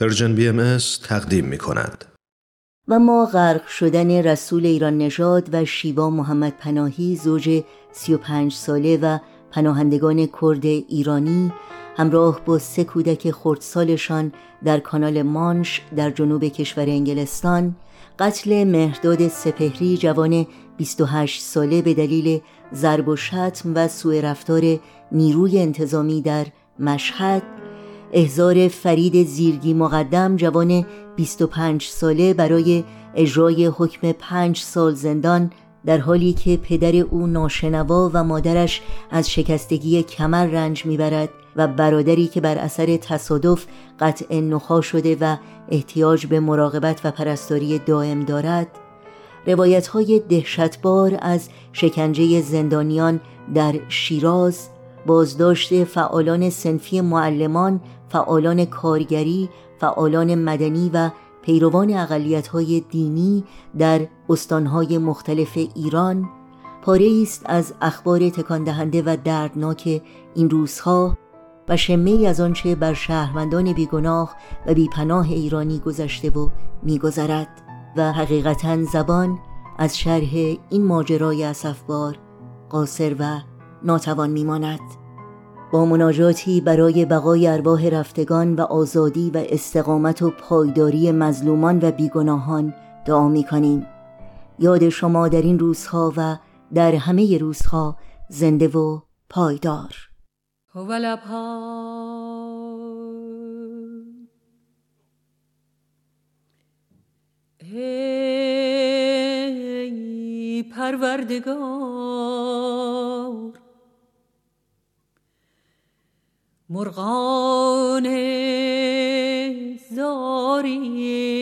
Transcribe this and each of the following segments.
Persian BM تقدیم می کند. و ما غرق شدن رسول ایران نژاد و شیوا محمد پناهی زوج 35 ساله و پناهندگان کرد ایرانی همراه با سه کودک خردسالشان در کانال مانش در جنوب کشور انگلستان قتل مهرداد سپهری جوان 28 ساله به دلیل ضرب و شتم و سوء رفتار نیروی انتظامی در مشهد احضار فرید زیرگی مقدم جوان 25 ساله برای اجرای حکم 5 سال زندان در حالی که پدر او ناشنوا و مادرش از شکستگی کمر رنج می‌برد و برادری که بر اثر تصادف قطع نخا شده و احتیاج به مراقبت و پرستاری دائم دارد روایت های دهشتبار از شکنجه زندانیان در شیراز بازداشت فعالان سنفی معلمان فعالان کارگری، فعالان مدنی و پیروان اقلیت‌های دینی در استانهای مختلف ایران. پاره است از اخبار تکان دهنده و دردناک این روزها و شمه از آنچه بر شهروندان بیگناه و بیپناه ایرانی گذشته و میگذرد و حقیقتا زبان از شرح این ماجرای اسفبار قاصر و ناتوان میماند. با مناجاتی برای بقای ارواح رفتگان و آزادی و استقامت و پایداری مظلومان و بیگناهان دعا می کنیم یاد شما در این روزها و در همه روزها زنده و پایدار. ای پروردگار. مرغان زاری.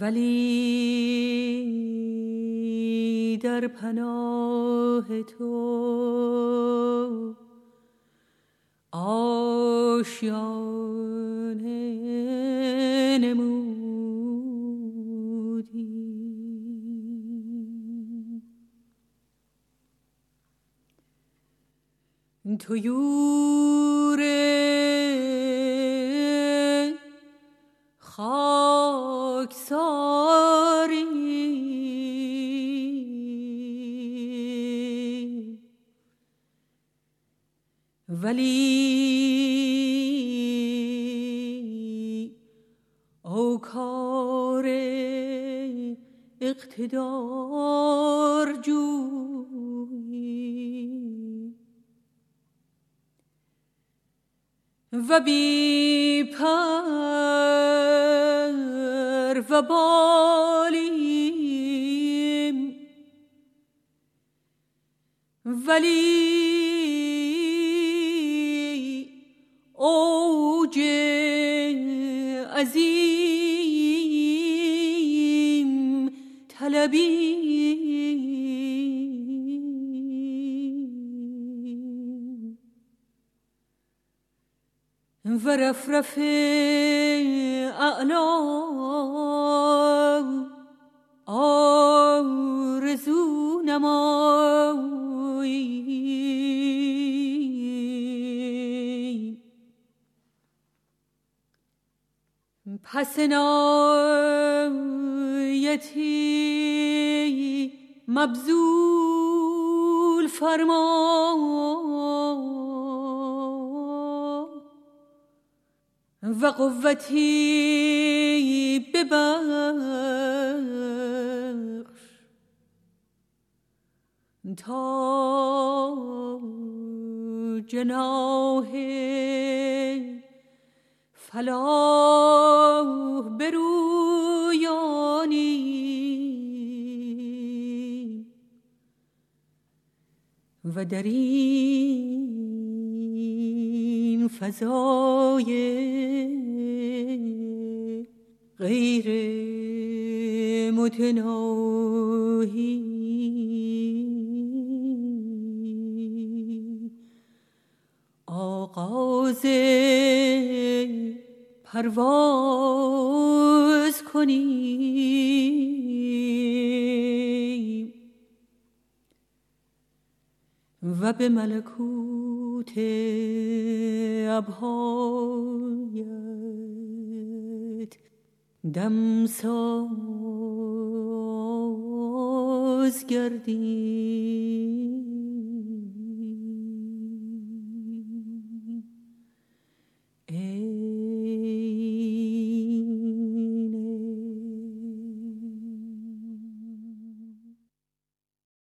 ولی در پناه تو آشیانه تویور خاکساری. ولی او کار اقتدار جویی و بی پر و بالیم. ولی اوج عظیم طلبیم و رفرف اعلا آرزو نمایی پس نایتی مبذول فرمان. و قوتی ببخش. تا جناه فلاح برویانی و در این فضای غیر متناهی. آغاز پرواز کنیم. و به ملکوت لبهایت دمساز گردید